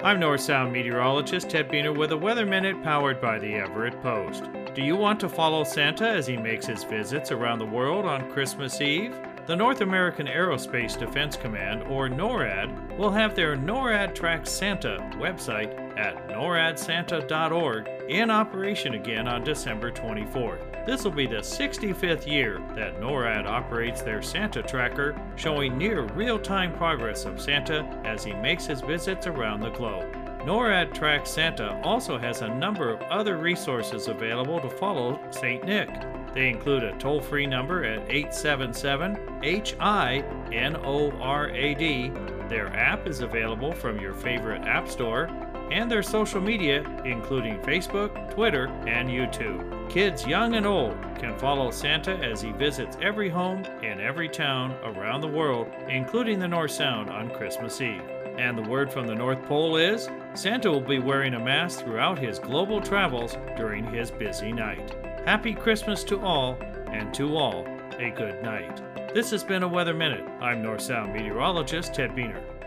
I'm North Sound meteorologist Ted Buehner with a Weather Minute powered by the Everett Post. Do you want to follow Santa as he makes his visits around the world on Christmas Eve? The North American Aerospace Defense Command, or NORAD, will have their NORAD Tracks Santa website at noradsanta.org in operation again on December 24th. This will be the 65th year that NORAD operates their Santa tracker, showing near real time progress of Santa as he makes his visits around the globe. NORAD Track Santa also has a number of other resources available to follow St. Nick. They include a toll free number at 877 H I N O R A D. Their app is available from your favorite app store, and their social media, including Facebook, Twitter, and YouTube. Kids young and old can follow Santa as he visits every home in every town around the world, including the North Sound on Christmas Eve. And the word from the North Pole is Santa will be wearing a mask throughout his global travels during his busy night. Happy Christmas to all, and to all, a good night. This has been a Weather Minute. I'm North Sound meteorologist Ted Buehner.